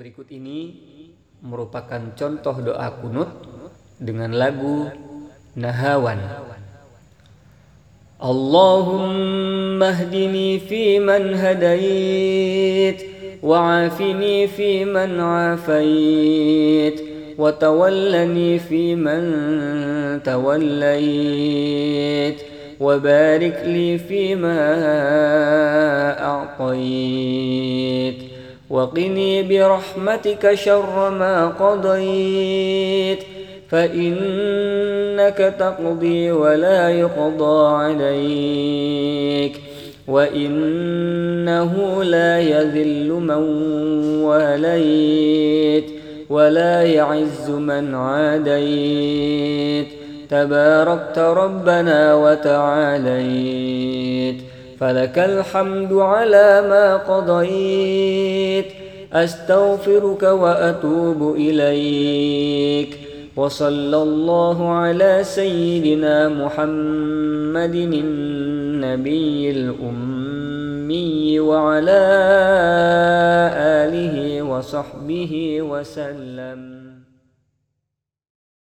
Berikut ini merupakan contoh doa kunut dengan lagu Nahawan. Allahumma hdini fi man hadait وعافني في من عافيت وتولني في من توليت وبارك لي فيما أعطيت وقني برحمتك شر ما قضيت فإنك تقضي ولا يقضى عليك وإنه لا يذل من واليت ولا يعز من عاديت. تباركت ربنا وتعاليت. فلك الحمد على ما قضيت. أستغفرك وأتوب إليك. وصلى الله على سيدنا محمد النبي الأمي وعلى آله وصحبه وسلم.